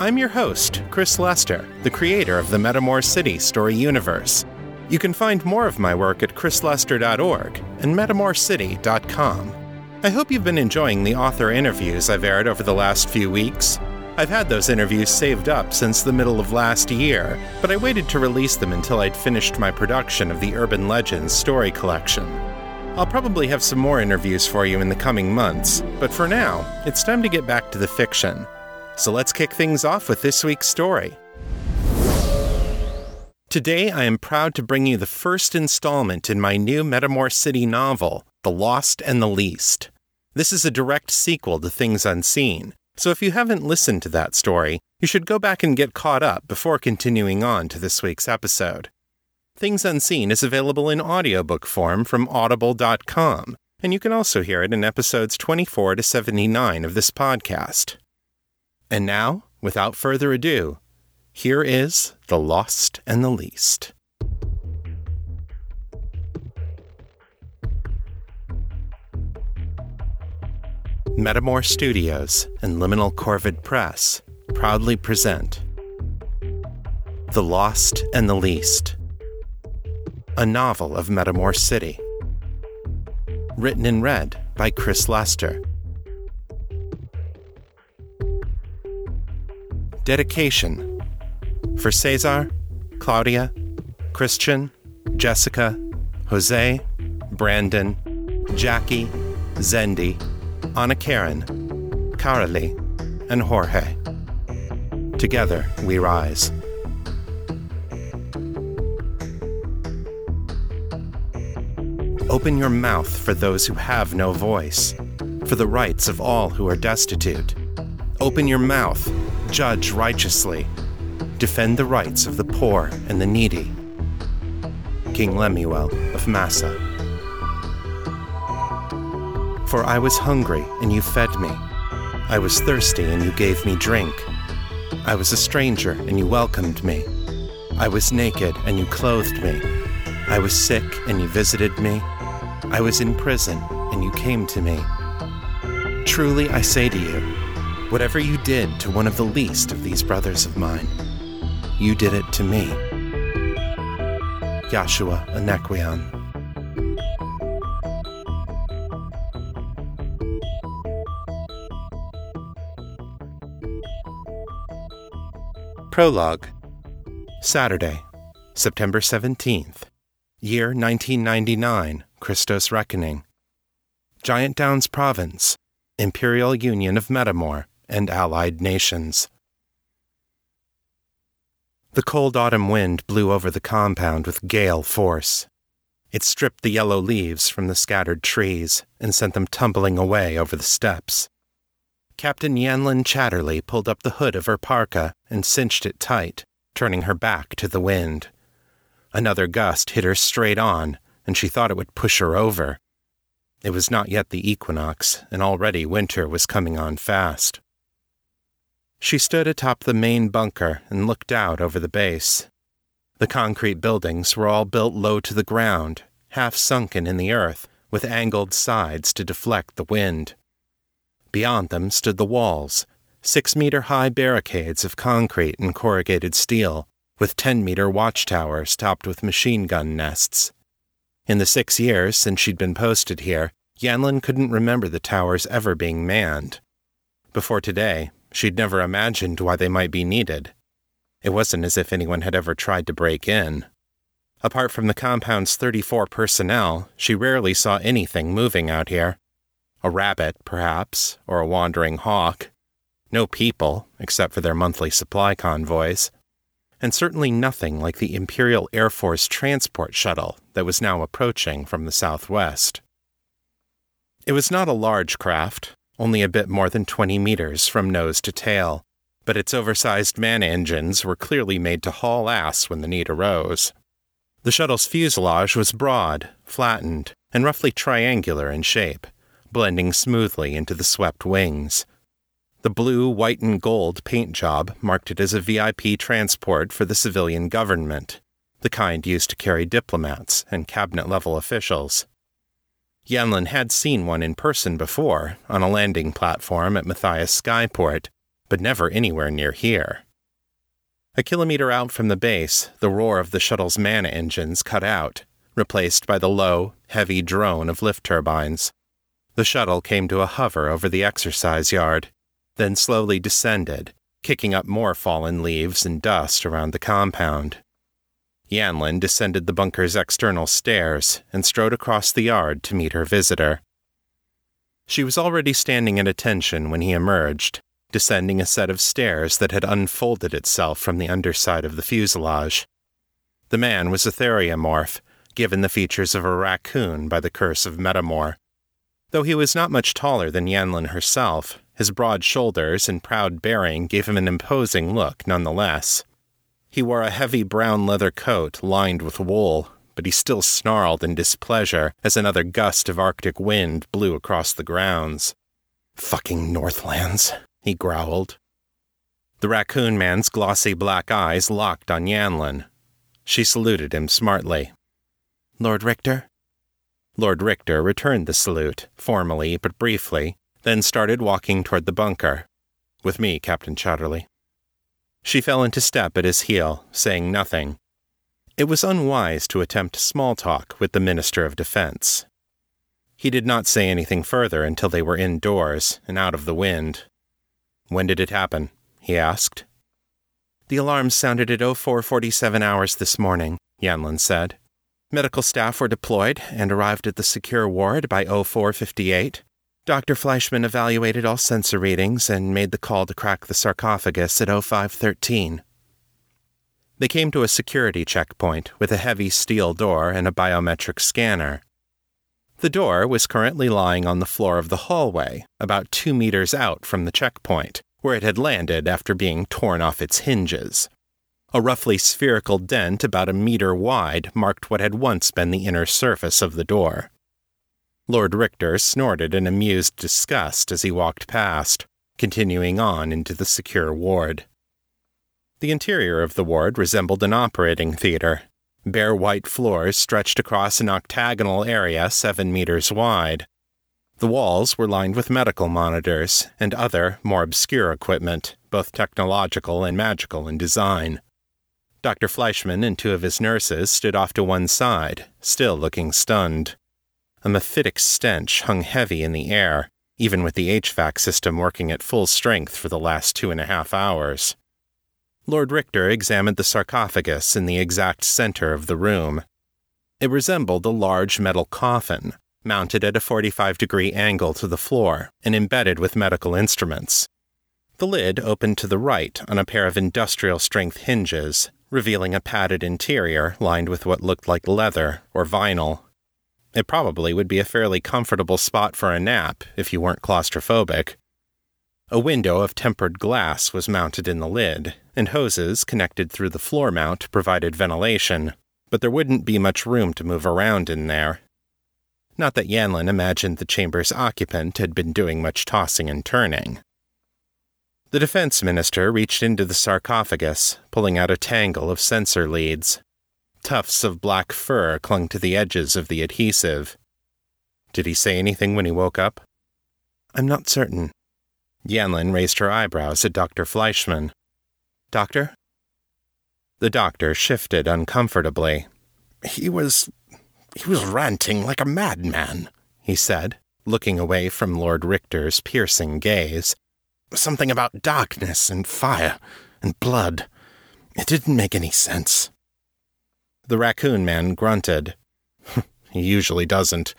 I'm your host, Chris Lester, the creator of the Metamor City story universe. You can find more of my work at chrislester.org and metamorcity.com. I hope you've been enjoying the author interviews I've aired over the last few weeks. I've had those interviews saved up since the middle of last year, but I waited to release them until I'd finished my production of the Urban Legends story collection. I'll probably have some more interviews for you in the coming months, but for now, it's time to get back to the fiction. So let's kick things off with this week's story. Today, I am proud to bring you the first installment in my new Metamor City novel, The Lost and the Least. This is a direct sequel to Things Unseen, so if you haven't listened to that story, you should go back and get caught up before continuing on to this week's episode. Things Unseen is available in audiobook form from audible.com, and you can also hear it in episodes 24 to 79 of this podcast. And now, without further ado, here is The Lost and the Least. Metamor Studios and Liminal Corvid Press proudly present The Lost and the Least, a novel of Metamor City. Written and read by Chris Lester. Dedication for Cesar, Claudia, Christian, Jessica, Jose, Brandon, Jackie, Zendi, Anna Karen, Carolee, and Jorge. Together we rise. Open your mouth for those who have no voice, for the rights of all who are destitute. Open your mouth, judge righteously, defend the rights of the poor and the needy. King Lemuel of Massa. For I was hungry, and you fed me. I was thirsty, and you gave me drink. I was a stranger, and you welcomed me. I was naked, and you clothed me. I was sick, and you visited me. I was in prison, and you came to me. Truly I say to you, whatever you did to one of the least of these brothers of mine, you did it to me. Joshua Anequion. Prologue Saturday, September 17th, year 1999, Christos Reckoning. Giant Downs Province, Imperial Union of Metamor and Allied Nations. The cold autumn wind blew over the compound with gale force. It stripped the yellow leaves from the scattered trees and sent them tumbling away over the steps. Captain Yanlin Chatterley pulled up the hood of her parka and cinched it tight, turning her back to the wind. Another gust hit her straight on, and she thought it would push her over. It was not yet the equinox, and already winter was coming on fast. She stood atop the main bunker and looked out over the base. The concrete buildings were all built low to the ground, half sunken in the earth, with angled sides to deflect the wind. Beyond them stood the walls, six meter high barricades of concrete and corrugated steel, with 10 meter watchtowers topped with machine gun nests. In the six years since she'd been posted here, Yanlin couldn't remember the towers ever being manned. Before today, she'd never imagined why they might be needed. It wasn't as if anyone had ever tried to break in. Apart from the compound's 34 personnel, she rarely saw anything moving out here. A rabbit, perhaps, or a wandering hawk. No people, except for their monthly supply convoys. And certainly nothing like the Imperial Air Force transport shuttle that was now approaching from the southwest. It was not a large craft, only a bit more than 20 meters from nose to tail, but its oversized mana engines were clearly made to haul ass when the need arose. The shuttle's fuselage was broad, flattened, and roughly triangular in shape, blending smoothly into the swept wings. The blue, white, and gold paint job marked it as a VIP transport for the civilian government, the kind used to carry diplomats and cabinet level officials. Yanlin had seen one in person before, on a landing platform at Matthias Skyport, but never anywhere near here. A kilometer out from the base, the roar of the shuttle's mana engines cut out, replaced by the low, heavy drone of lift turbines. The shuttle came to a hover over the exercise yard, then slowly descended, kicking up more fallen leaves and dust around the compound. Yanlin descended the bunker's external stairs and strode across the yard to meet her visitor. She was already standing at attention when he emerged, descending a set of stairs that had unfolded itself from the underside of the fuselage. The man was a theriomorph, given the features of a raccoon by the curse of Metamor. Though he was not much taller than Yanlin herself, his broad shoulders and proud bearing gave him an imposing look nonetheless. He wore a heavy brown leather coat lined with wool, but he still snarled in displeasure as another gust of Arctic wind blew across the grounds. Fucking Northlands, he growled. The raccoon man's glossy black eyes locked on Yanlin. She saluted him smartly. Lord Richter? Lord Richter returned the salute, formally but briefly, then started walking toward the bunker. With me, Captain Chatterley. She fell into step at his heel, saying nothing. It was unwise to attempt small talk with the Minister of Defense. He did not say anything further until they were indoors and out of the wind. When did it happen? he asked. The alarm sounded at 0447 hours this morning, Yanlin said. Medical staff were deployed and arrived at the secure ward by 0458. Dr. Fleischman evaluated all sensor readings and made the call to crack the sarcophagus at 0513. They came to a security checkpoint with a heavy steel door and a biometric scanner. The door was currently lying on the floor of the hallway, about two meters out from the checkpoint, where it had landed after being torn off its hinges. A roughly spherical dent about a meter wide marked what had once been the inner surface of the door. Lord Richter snorted in amused disgust as he walked past, continuing on into the secure ward. The interior of the ward resembled an operating theater. Bare white floors stretched across an octagonal area seven meters wide. The walls were lined with medical monitors and other, more obscure equipment, both technological and magical in design. Dr. Fleischman and two of his nurses stood off to one side, still looking stunned. A mephitic stench hung heavy in the air, even with the HVAC system working at full strength for the last two and a half hours. Lord Richter examined the sarcophagus in the exact center of the room. It resembled a large metal coffin, mounted at a 45 degree angle to the floor and embedded with medical instruments. The lid opened to the right on a pair of industrial strength hinges, revealing a padded interior lined with what looked like leather or vinyl it probably would be a fairly comfortable spot for a nap if you weren't claustrophobic. A window of tempered glass was mounted in the lid, and hoses connected through the floor mount provided ventilation, but there wouldn't be much room to move around in there. Not that Yanlin imagined the chamber's occupant had been doing much tossing and turning. The defense minister reached into the sarcophagus, pulling out a tangle of sensor leads. Tufts of black fur clung to the edges of the adhesive. Did he say anything when he woke up? I'm not certain. Yanlin raised her eyebrows at Dr. Fleischman. Doctor? The doctor shifted uncomfortably. He was. he was ranting like a madman, he said, looking away from Lord Richter's piercing gaze. Something about darkness and fire and blood. It didn't make any sense. The raccoon man grunted. he usually doesn't.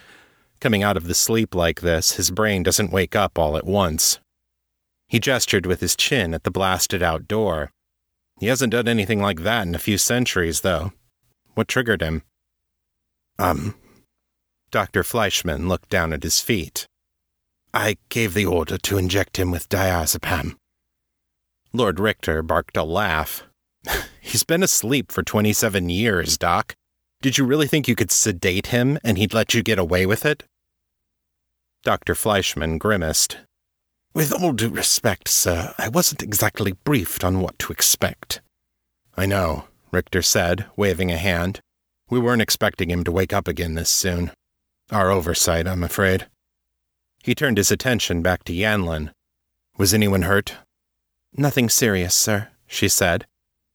Coming out of the sleep like this, his brain doesn't wake up all at once. He gestured with his chin at the blasted out door. He hasn't done anything like that in a few centuries, though. What triggered him? Um. Dr. Fleischman looked down at his feet. I gave the order to inject him with diazepam. Lord Richter barked a laugh. He's been asleep for 27 years, Doc. Did you really think you could sedate him and he'd let you get away with it? Dr. Fleischmann grimaced. With all due respect, sir, I wasn't exactly briefed on what to expect. I know, Richter said, waving a hand. We weren't expecting him to wake up again this soon. Our oversight, I'm afraid. He turned his attention back to Yanlin. Was anyone hurt? Nothing serious, sir, she said.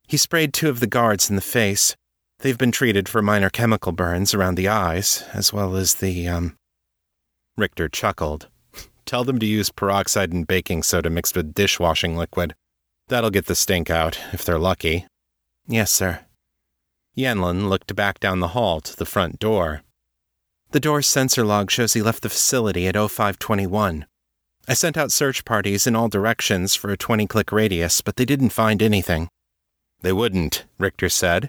He sprayed two of the guards in the face. They've been treated for minor chemical burns around the eyes, as well as the, um. Richter chuckled. Tell them to use peroxide and baking soda mixed with dishwashing liquid. That'll get the stink out, if they're lucky. Yes, sir. Yanlin looked back down the hall to the front door. The door's sensor log shows he left the facility at 0521. I sent out search parties in all directions for a 20 click radius, but they didn't find anything. They wouldn't, Richter said.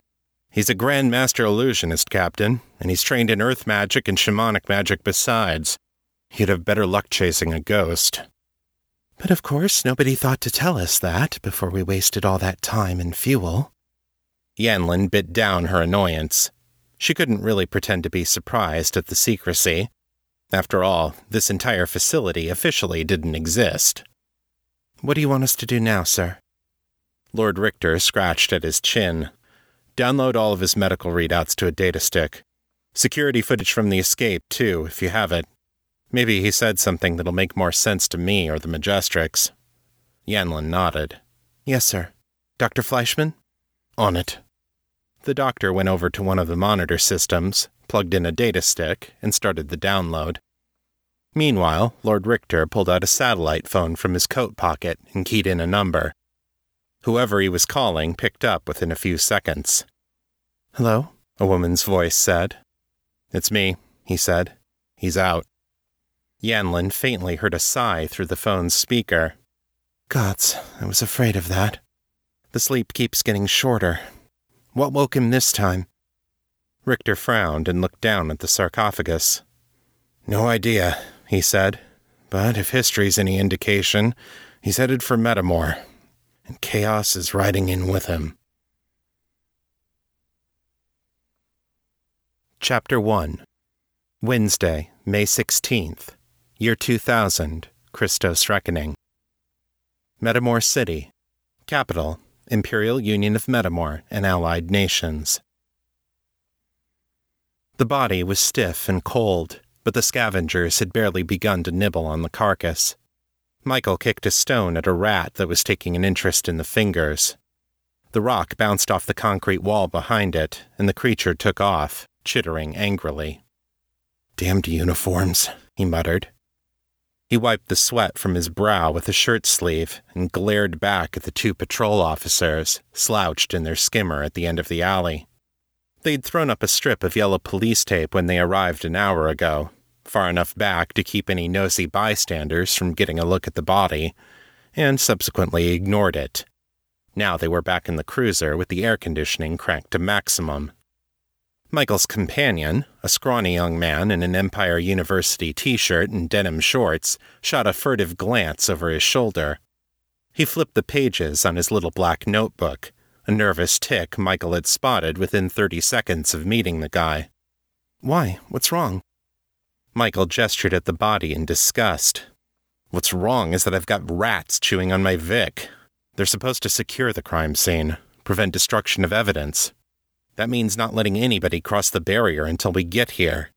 He's a grandmaster illusionist, Captain, and he's trained in earth magic and shamanic magic besides. He'd have better luck chasing a ghost. But of course, nobody thought to tell us that before we wasted all that time and fuel. Yanlin bit down her annoyance. She couldn't really pretend to be surprised at the secrecy. After all, this entire facility officially didn't exist. What do you want us to do now, sir? Lord Richter scratched at his chin. Download all of his medical readouts to a data stick. Security footage from the escape, too, if you have it. Maybe he said something that'll make more sense to me or the Majestrix. Yanlin nodded. Yes, sir. Dr. Fleischmann? On it. The doctor went over to one of the monitor systems, plugged in a data stick, and started the download. Meanwhile, Lord Richter pulled out a satellite phone from his coat pocket and keyed in a number. Whoever he was calling picked up within a few seconds. Hello? A woman's voice said. It's me, he said. He's out. Yanlin faintly heard a sigh through the phone's speaker. Gods, I was afraid of that. The sleep keeps getting shorter. What woke him this time? Richter frowned and looked down at the sarcophagus. No idea, he said. But if history's any indication, he's headed for Metamor and chaos is riding in with him. Chapter 1 Wednesday, May 16th, Year 2000, Christos Reckoning. Metamor City, Capital, Imperial Union of Metamor and Allied Nations. The body was stiff and cold, but the scavengers had barely begun to nibble on the carcass. Michael kicked a stone at a rat that was taking an interest in the fingers. The rock bounced off the concrete wall behind it, and the creature took off, chittering angrily. Damned uniforms, he muttered. He wiped the sweat from his brow with a shirt sleeve and glared back at the two patrol officers, slouched in their skimmer at the end of the alley. They'd thrown up a strip of yellow police tape when they arrived an hour ago, far enough back to keep any nosy bystanders from getting a look at the body, and subsequently ignored it. Now they were back in the cruiser with the air conditioning cranked to maximum. Michael's companion, a scrawny young man in an Empire University t shirt and denim shorts, shot a furtive glance over his shoulder. He flipped the pages on his little black notebook, a nervous tick Michael had spotted within 30 seconds of meeting the guy. Why? What's wrong? Michael gestured at the body in disgust. What's wrong is that I've got rats chewing on my Vic. They're supposed to secure the crime scene, prevent destruction of evidence. That means not letting anybody cross the barrier until we get here.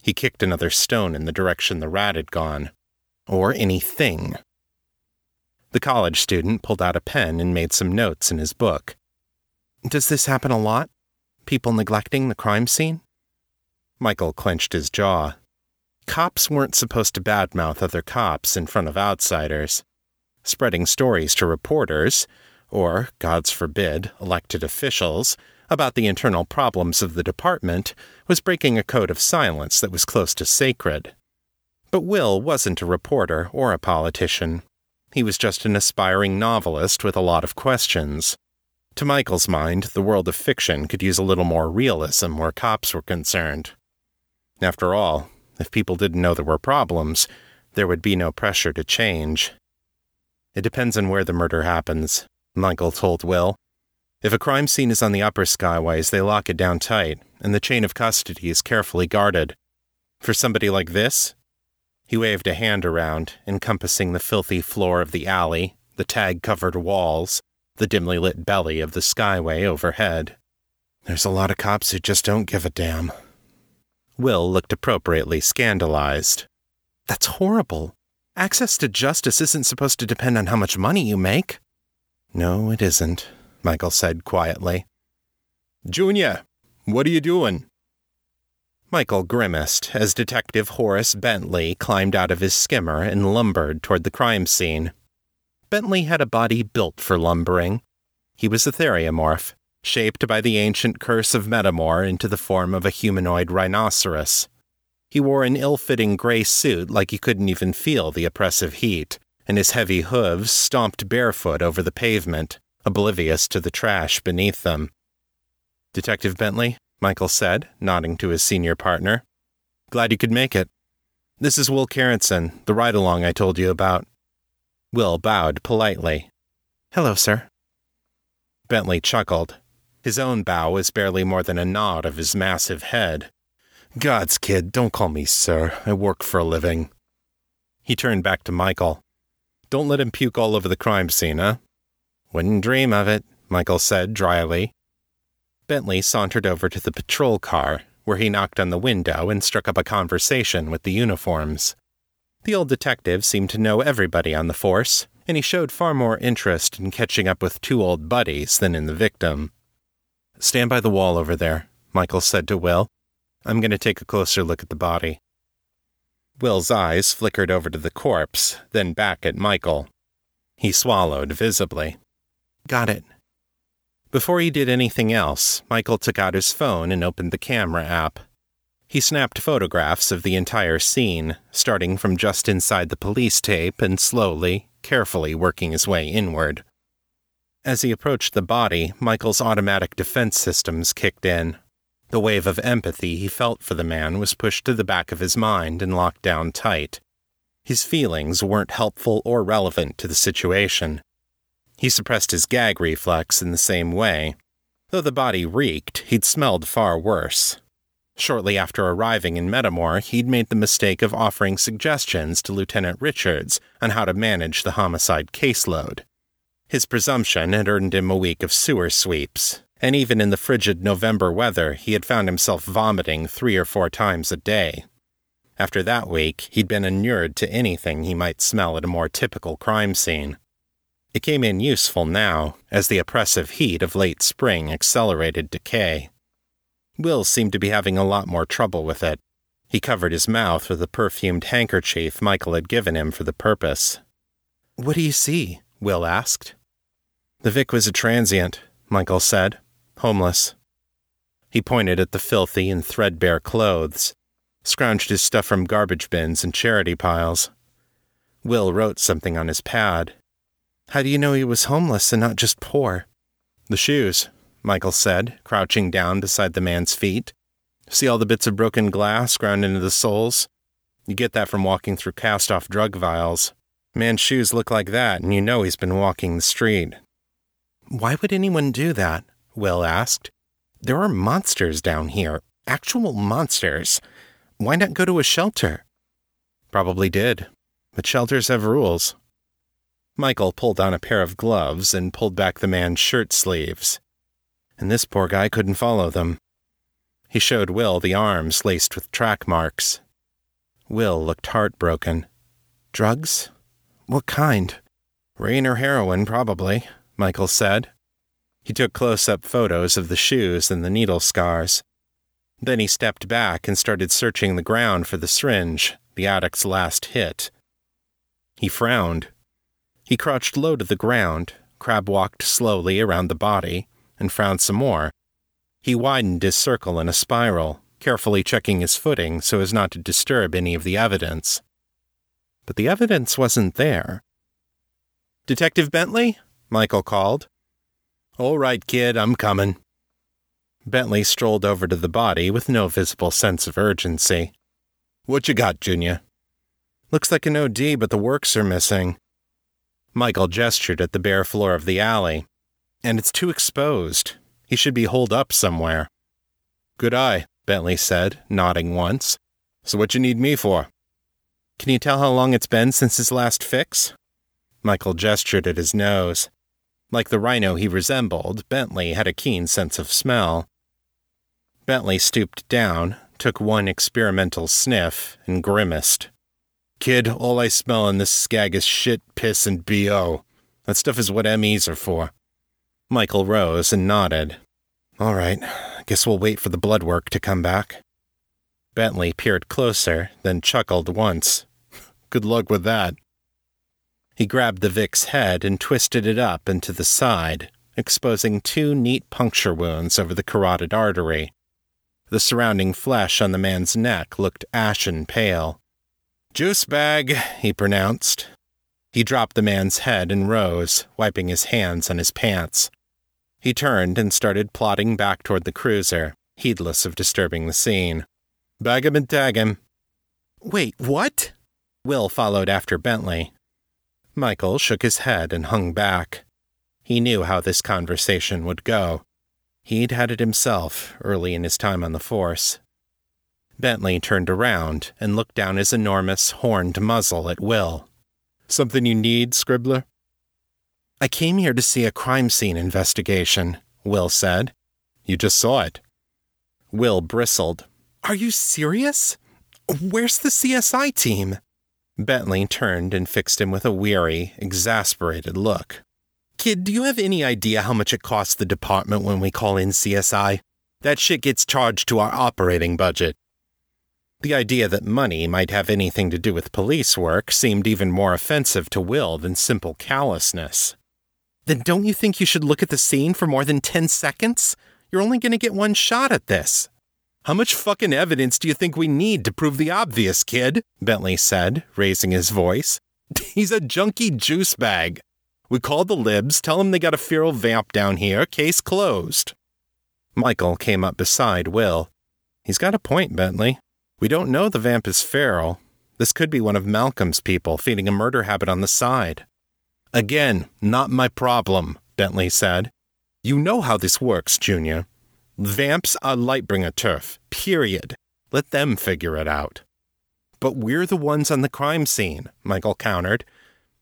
He kicked another stone in the direction the rat had gone. Or anything. The college student pulled out a pen and made some notes in his book. Does this happen a lot? People neglecting the crime scene? Michael clenched his jaw. Cops weren't supposed to badmouth other cops in front of outsiders. Spreading stories to reporters, or, God's forbid, elected officials, about the internal problems of the department was breaking a code of silence that was close to sacred. But Will wasn't a reporter or a politician. He was just an aspiring novelist with a lot of questions. To Michael's mind, the world of fiction could use a little more realism where cops were concerned. After all, if people didn't know there were problems, there would be no pressure to change. It depends on where the murder happens, Michael told Will. If a crime scene is on the upper skyways, they lock it down tight, and the chain of custody is carefully guarded. For somebody like this, he waved a hand around, encompassing the filthy floor of the alley, the tag covered walls, the dimly lit belly of the skyway overhead. There's a lot of cops who just don't give a damn. Will looked appropriately scandalized. That's horrible. Access to justice isn't supposed to depend on how much money you make. No, it isn't, Michael said quietly. Junior, what are you doing? Michael grimaced as Detective Horace Bentley climbed out of his skimmer and lumbered toward the crime scene. Bentley had a body built for lumbering. He was a theriomorph, shaped by the ancient curse of Metamor into the form of a humanoid rhinoceros. He wore an ill fitting gray suit like he couldn't even feel the oppressive heat, and his heavy hooves stomped barefoot over the pavement, oblivious to the trash beneath them. Detective Bentley, Michael said, nodding to his senior partner. Glad you could make it. This is Will Carrington, the ride along I told you about. Will bowed politely. Hello, sir. Bentley chuckled. His own bow was barely more than a nod of his massive head. God's kid, don't call me sir. I work for a living. He turned back to Michael. Don't let him puke all over the crime scene, huh? Wouldn't dream of it, Michael said dryly. Bentley sauntered over to the patrol car, where he knocked on the window and struck up a conversation with the uniforms. The old detective seemed to know everybody on the force, and he showed far more interest in catching up with two old buddies than in the victim. Stand by the wall over there, Michael said to Will. I'm going to take a closer look at the body. Will's eyes flickered over to the corpse, then back at Michael. He swallowed visibly. Got it. Before he did anything else, Michael took out his phone and opened the camera app. He snapped photographs of the entire scene, starting from just inside the police tape and slowly, carefully working his way inward. As he approached the body, Michael's automatic defense systems kicked in. The wave of empathy he felt for the man was pushed to the back of his mind and locked down tight. His feelings weren't helpful or relevant to the situation. He suppressed his gag reflex in the same way. Though the body reeked, he'd smelled far worse. Shortly after arriving in Metamor, he'd made the mistake of offering suggestions to Lieutenant Richards on how to manage the homicide caseload. His presumption had earned him a week of sewer sweeps, and even in the frigid November weather, he had found himself vomiting three or four times a day. After that week, he'd been inured to anything he might smell at a more typical crime scene. It came in useful now, as the oppressive heat of late spring accelerated decay. Will seemed to be having a lot more trouble with it. He covered his mouth with a perfumed handkerchief Michael had given him for the purpose. What do you see? Will asked. The Vic was a transient, Michael said, homeless. He pointed at the filthy and threadbare clothes, scrounged his stuff from garbage bins and charity piles. Will wrote something on his pad. How do you know he was homeless and not just poor? The shoes, Michael said, crouching down beside the man's feet. See all the bits of broken glass ground into the soles? You get that from walking through cast off drug vials. Man's shoes look like that, and you know he's been walking the street. Why would anyone do that? Will asked. There are monsters down here. Actual monsters. Why not go to a shelter? Probably did. But shelters have rules. Michael pulled on a pair of gloves and pulled back the man's shirt sleeves. And this poor guy couldn't follow them. He showed Will the arms laced with track marks. Will looked heartbroken. Drugs? What kind? Rain or heroin, probably. Michael said. He took close up photos of the shoes and the needle scars. Then he stepped back and started searching the ground for the syringe, the addict's last hit. He frowned. He crouched low to the ground, crab walked slowly around the body, and frowned some more. He widened his circle in a spiral, carefully checking his footing so as not to disturb any of the evidence. But the evidence wasn't there. Detective Bentley? Michael called. All right, kid, I'm coming. Bentley strolled over to the body with no visible sense of urgency. What you got, Junior? Looks like an OD, but the works are missing. Michael gestured at the bare floor of the alley. And it's too exposed. He should be holed up somewhere. Good eye, Bentley said, nodding once. So what you need me for? Can you tell how long it's been since his last fix? Michael gestured at his nose. Like the rhino he resembled, Bentley had a keen sense of smell. Bentley stooped down, took one experimental sniff, and grimaced. Kid, all I smell in this skag is shit, piss, and BO. That stuff is what MEs are for. Michael rose and nodded. All right, guess we'll wait for the blood work to come back. Bentley peered closer, then chuckled once. Good luck with that. He grabbed the Vic's head and twisted it up into the side, exposing two neat puncture wounds over the carotid artery. The surrounding flesh on the man's neck looked ashen pale. Juice bag, he pronounced. He dropped the man's head and rose, wiping his hands on his pants. He turned and started plodding back toward the cruiser, heedless of disturbing the scene. Bag him and tag him. Wait, what? Will followed after Bentley. Michael shook his head and hung back. He knew how this conversation would go. He'd had it himself early in his time on the force. Bentley turned around and looked down his enormous, horned muzzle at Will. Something you need, Scribbler? I came here to see a crime scene investigation, Will said. You just saw it. Will bristled. Are you serious? Where's the CSI team? Bentley turned and fixed him with a weary, exasperated look. Kid, do you have any idea how much it costs the department when we call in CSI? That shit gets charged to our operating budget. The idea that money might have anything to do with police work seemed even more offensive to Will than simple callousness. Then don't you think you should look at the scene for more than 10 seconds? You're only going to get one shot at this. How much fucking evidence do you think we need to prove the obvious, kid? Bentley said, raising his voice. He's a junkie juice bag. We call the libs, tell them they got a feral vamp down here, case closed. Michael came up beside Will. He's got a point, Bentley. We don't know the vamp is feral. This could be one of Malcolm's people feeding a murder habit on the side. Again, not my problem, Bentley said. You know how this works, Junior. Vamps are Lightbringer turf, period. Let them figure it out. But we're the ones on the crime scene, Michael countered.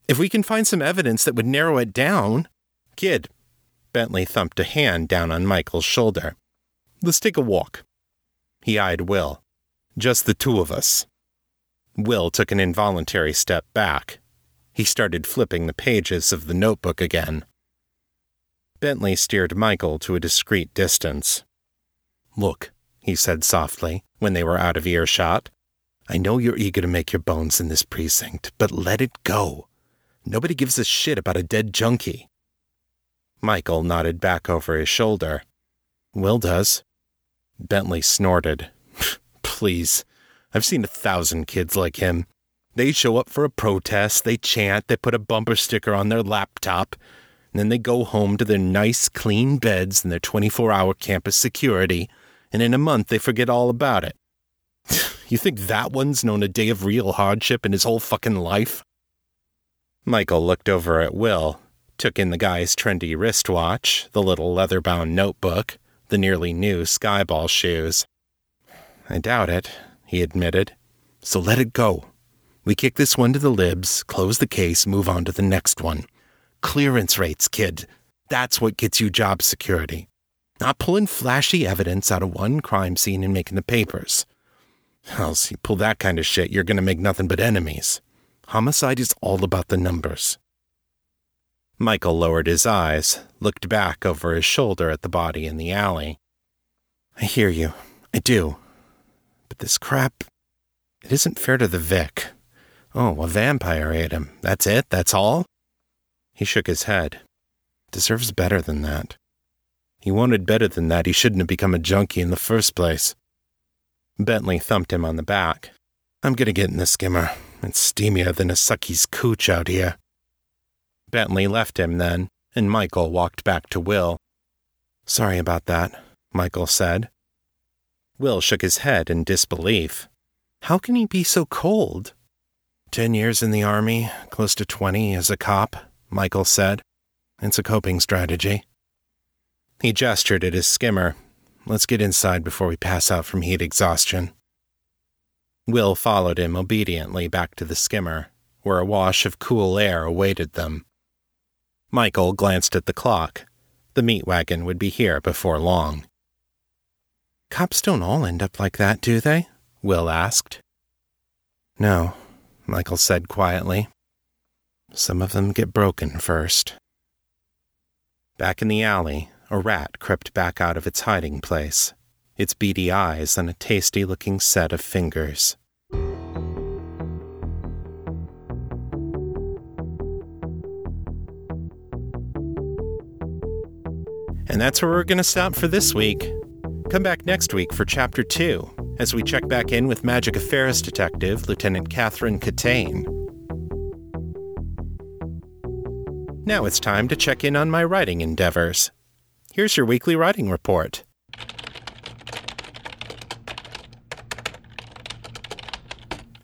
If we can find some evidence that would narrow it down. Kid. Bentley thumped a hand down on Michael's shoulder. Let's take a walk. He eyed Will. Just the two of us. Will took an involuntary step back, he started flipping the pages of the notebook again. Bentley steered Michael to a discreet distance. Look, he said softly, when they were out of earshot. I know you're eager to make your bones in this precinct, but let it go. Nobody gives a shit about a dead junkie. Michael nodded back over his shoulder. Will does. Bentley snorted. Please. I've seen a thousand kids like him. They show up for a protest, they chant, they put a bumper sticker on their laptop, and then they go home to their nice, clean beds and their 24 hour campus security, and in a month they forget all about it. you think that one's known a day of real hardship in his whole fucking life? Michael looked over at Will, took in the guy's trendy wristwatch, the little leather bound notebook, the nearly new skyball shoes. I doubt it, he admitted. So let it go. We kick this one to the libs, close the case, move on to the next one. Clearance rates, kid. That's what gets you job security. Not pulling flashy evidence out of one crime scene and making the papers. Else, you pull that kind of shit, you're gonna make nothing but enemies. Homicide is all about the numbers. Michael lowered his eyes, looked back over his shoulder at the body in the alley. I hear you. I do. But this crap, it isn't fair to the Vic. Oh, a vampire ate him. That's it? That's all? He shook his head. Deserves better than that. He wanted better than that. He shouldn't have become a junkie in the first place. Bentley thumped him on the back. I'm gonna get in the skimmer. It's steamier than a sucky's cooch out here. Bentley left him then, and Michael walked back to Will. Sorry about that, Michael said. Will shook his head in disbelief. How can he be so cold? Ten years in the Army, close to 20 as a cop, Michael said. It's a coping strategy. He gestured at his skimmer. Let's get inside before we pass out from heat exhaustion. Will followed him obediently back to the skimmer, where a wash of cool air awaited them. Michael glanced at the clock. The meat wagon would be here before long. Cops don't all end up like that, do they? Will asked. No, Michael said quietly. Some of them get broken first. Back in the alley, a rat crept back out of its hiding place, its beady eyes on a tasty looking set of fingers. And that's where we're going to stop for this week. Come back next week for Chapter 2 as we check back in with Magic Affairs Detective Lieutenant Catherine Catane. Now it's time to check in on my writing endeavors. Here's your weekly writing report.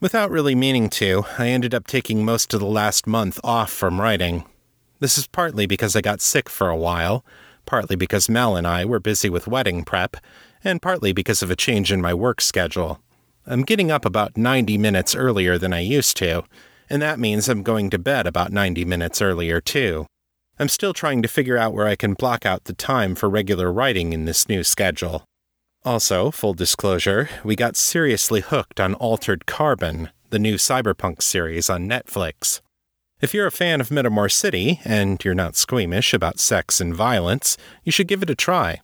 Without really meaning to, I ended up taking most of the last month off from writing. This is partly because I got sick for a while, partly because Mel and I were busy with wedding prep, and partly because of a change in my work schedule. I'm getting up about 90 minutes earlier than I used to, and that means I'm going to bed about 90 minutes earlier too. I'm still trying to figure out where I can block out the time for regular writing in this new schedule. Also, full disclosure, we got seriously hooked on Altered Carbon, the new cyberpunk series on Netflix. If you're a fan of Metamor City and you're not squeamish about sex and violence, you should give it a try.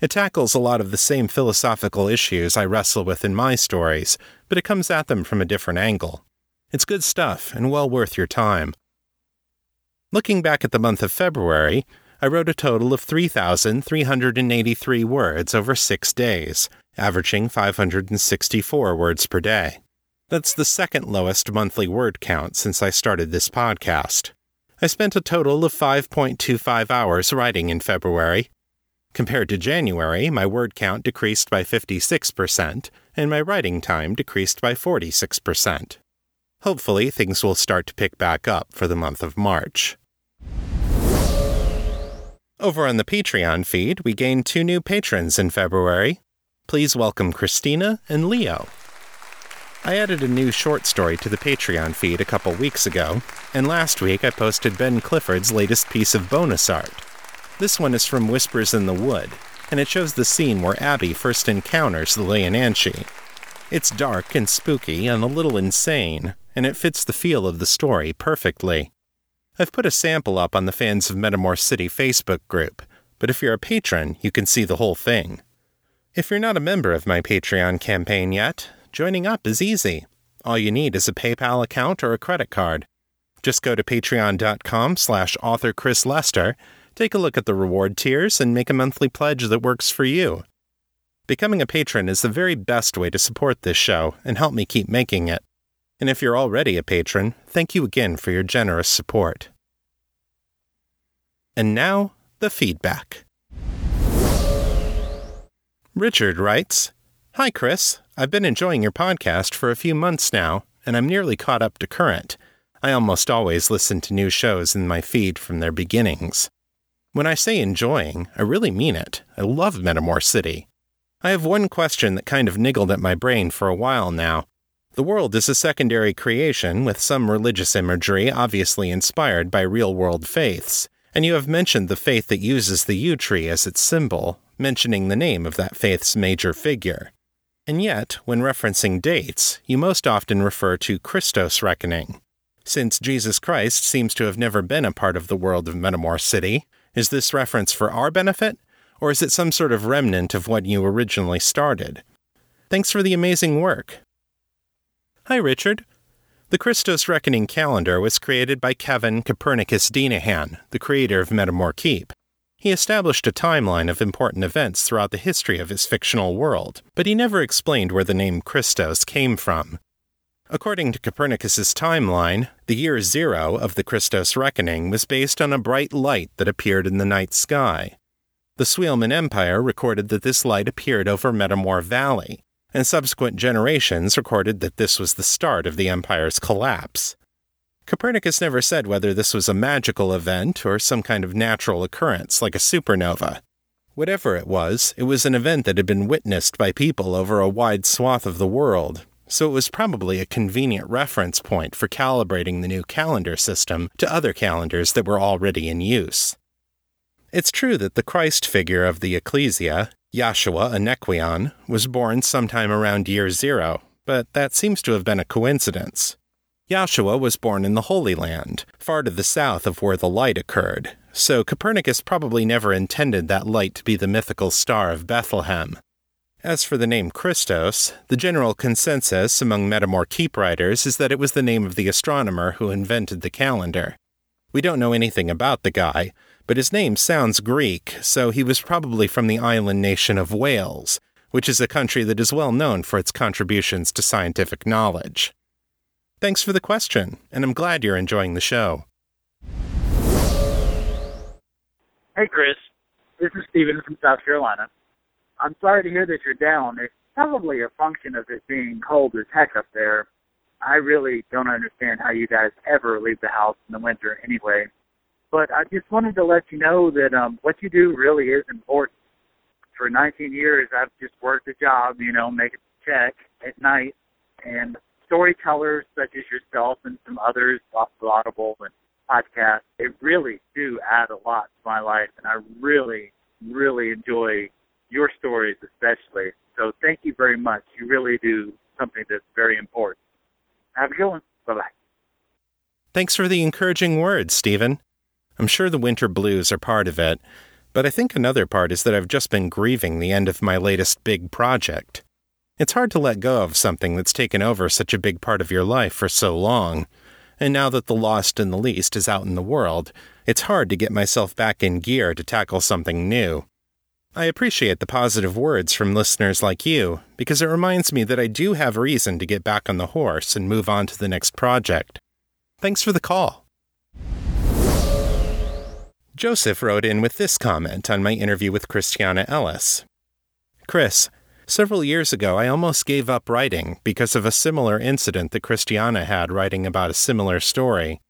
It tackles a lot of the same philosophical issues I wrestle with in my stories, but it comes at them from a different angle. It's good stuff and well worth your time. Looking back at the month of February, I wrote a total of 3,383 words over six days, averaging 564 words per day. That's the second lowest monthly word count since I started this podcast. I spent a total of 5.25 hours writing in February. Compared to January, my word count decreased by 56%, and my writing time decreased by 46%. Hopefully, things will start to pick back up for the month of March. Over on the Patreon feed, we gained two new patrons in February. Please welcome Christina and Leo. I added a new short story to the Patreon feed a couple weeks ago, and last week I posted Ben Clifford's latest piece of bonus art. This one is from Whispers in the Wood, and it shows the scene where Abby first encounters the Leonanchi. It's dark and spooky and a little insane, and it fits the feel of the story perfectly. I've put a sample up on the Fans of Metamor City Facebook group, but if you're a patron, you can see the whole thing. If you're not a member of my Patreon campaign yet, Joining up is easy. All you need is a PayPal account or a credit card. Just go to patreon.com slash author Chris Lester, take a look at the reward tiers, and make a monthly pledge that works for you. Becoming a patron is the very best way to support this show and help me keep making it. And if you're already a patron, thank you again for your generous support. And now, the feedback. Richard writes Hi, Chris. I've been enjoying your podcast for a few months now, and I'm nearly caught up to current. I almost always listen to new shows in my feed from their beginnings. When I say enjoying, I really mean it. I love Metamor City. I have one question that kind of niggled at my brain for a while now. The world is a secondary creation with some religious imagery obviously inspired by real world faiths, and you have mentioned the faith that uses the yew tree as its symbol, mentioning the name of that faith's major figure. And yet, when referencing dates, you most often refer to Christos reckoning. Since Jesus Christ seems to have never been a part of the world of Metamor City, is this reference for our benefit, or is it some sort of remnant of what you originally started? Thanks for the amazing work. Hi, Richard. The Christos Reckoning calendar was created by Kevin Copernicus Dinahan, the creator of Metamor Keep. He established a timeline of important events throughout the history of his fictional world, but he never explained where the name Christos came from. According to Copernicus's timeline, the year zero of the Christos reckoning was based on a bright light that appeared in the night sky. The Suielman Empire recorded that this light appeared over Metamor Valley, and subsequent generations recorded that this was the start of the empire's collapse. Copernicus never said whether this was a magical event or some kind of natural occurrence like a supernova. Whatever it was, it was an event that had been witnessed by people over a wide swath of the world, so it was probably a convenient reference point for calibrating the new calendar system to other calendars that were already in use. It's true that the Christ figure of the Ecclesia, Yahshua Anequion, was born sometime around year zero, but that seems to have been a coincidence. Yahshua was born in the Holy Land, far to the south of where the light occurred, so Copernicus probably never intended that light to be the mythical star of Bethlehem. As for the name Christos, the general consensus among Metamor Keep writers is that it was the name of the astronomer who invented the calendar. We don't know anything about the guy, but his name sounds Greek, so he was probably from the island nation of Wales, which is a country that is well known for its contributions to scientific knowledge. Thanks for the question, and I'm glad you're enjoying the show. Hey, Chris. This is Steven from South Carolina. I'm sorry to hear that you're down. It's probably a function of it being cold as heck up there. I really don't understand how you guys ever leave the house in the winter anyway. But I just wanted to let you know that um what you do really is important. For 19 years, I've just worked a job, you know, make a check at night, and storytellers such as yourself and some others, Audible and podcasts, they really do add a lot to my life, and I really, really enjoy your stories especially. So thank you very much. You really do something that's very important. Have a good one. Bye bye. Thanks for the encouraging words, Stephen. I'm sure the winter blues are part of it, but I think another part is that I've just been grieving the end of my latest big project. It's hard to let go of something that's taken over such a big part of your life for so long. And now that The Lost and the Least is out in the world, it's hard to get myself back in gear to tackle something new. I appreciate the positive words from listeners like you because it reminds me that I do have reason to get back on the horse and move on to the next project. Thanks for the call. Joseph wrote in with this comment on my interview with Christiana Ellis Chris, several years ago I almost gave up writing because of a similar incident that Christiana had writing about a similar story.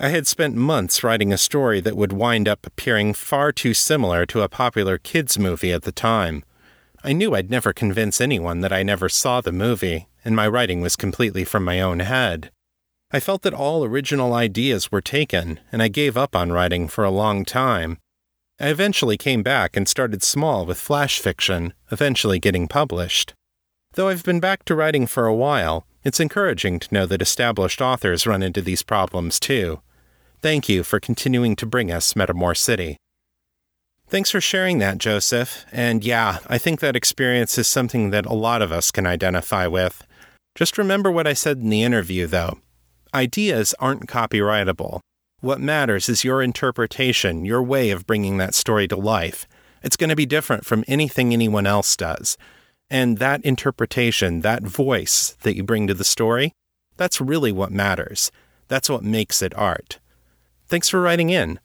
I had spent months writing a story that would wind up appearing far too similar to a popular kids' movie at the time. I knew I'd never convince anyone that I never saw the movie, and my writing was completely from my own head. I felt that all original ideas were taken, and I gave up on writing for a long time. I eventually came back and started small with flash fiction, eventually getting published. Though I've been back to writing for a while, it's encouraging to know that established authors run into these problems too. Thank you for continuing to bring us Metamor City. Thanks for sharing that, Joseph. And yeah, I think that experience is something that a lot of us can identify with. Just remember what I said in the interview, though. Ideas aren't copyrightable. What matters is your interpretation, your way of bringing that story to life. It's going to be different from anything anyone else does. And that interpretation, that voice that you bring to the story, that's really what matters. That's what makes it art. Thanks for writing in.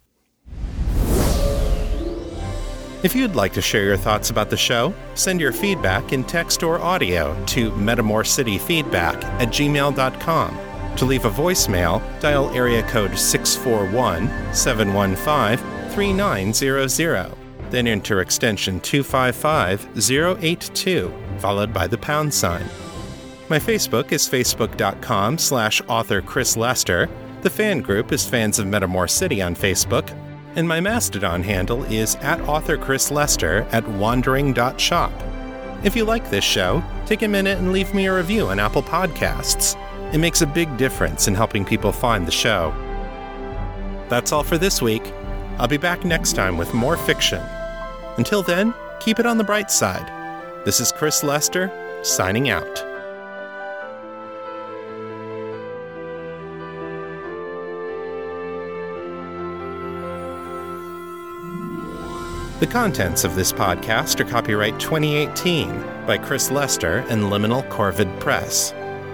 If you'd like to share your thoughts about the show, send your feedback in text or audio to metamorcityfeedback at gmail.com. To leave a voicemail, dial area code 641 715 3900. Then enter extension 255 082, followed by the pound sign. My Facebook is facebook.com slash author Chris Lester, the fan group is Fans of Metamor City on Facebook, and my Mastodon handle is at author Chris Lester at wandering.shop. If you like this show, take a minute and leave me a review on Apple Podcasts. It makes a big difference in helping people find the show. That's all for this week. I'll be back next time with more fiction. Until then, keep it on the bright side. This is Chris Lester, signing out. The contents of this podcast are copyright 2018 by Chris Lester and Liminal Corvid Press.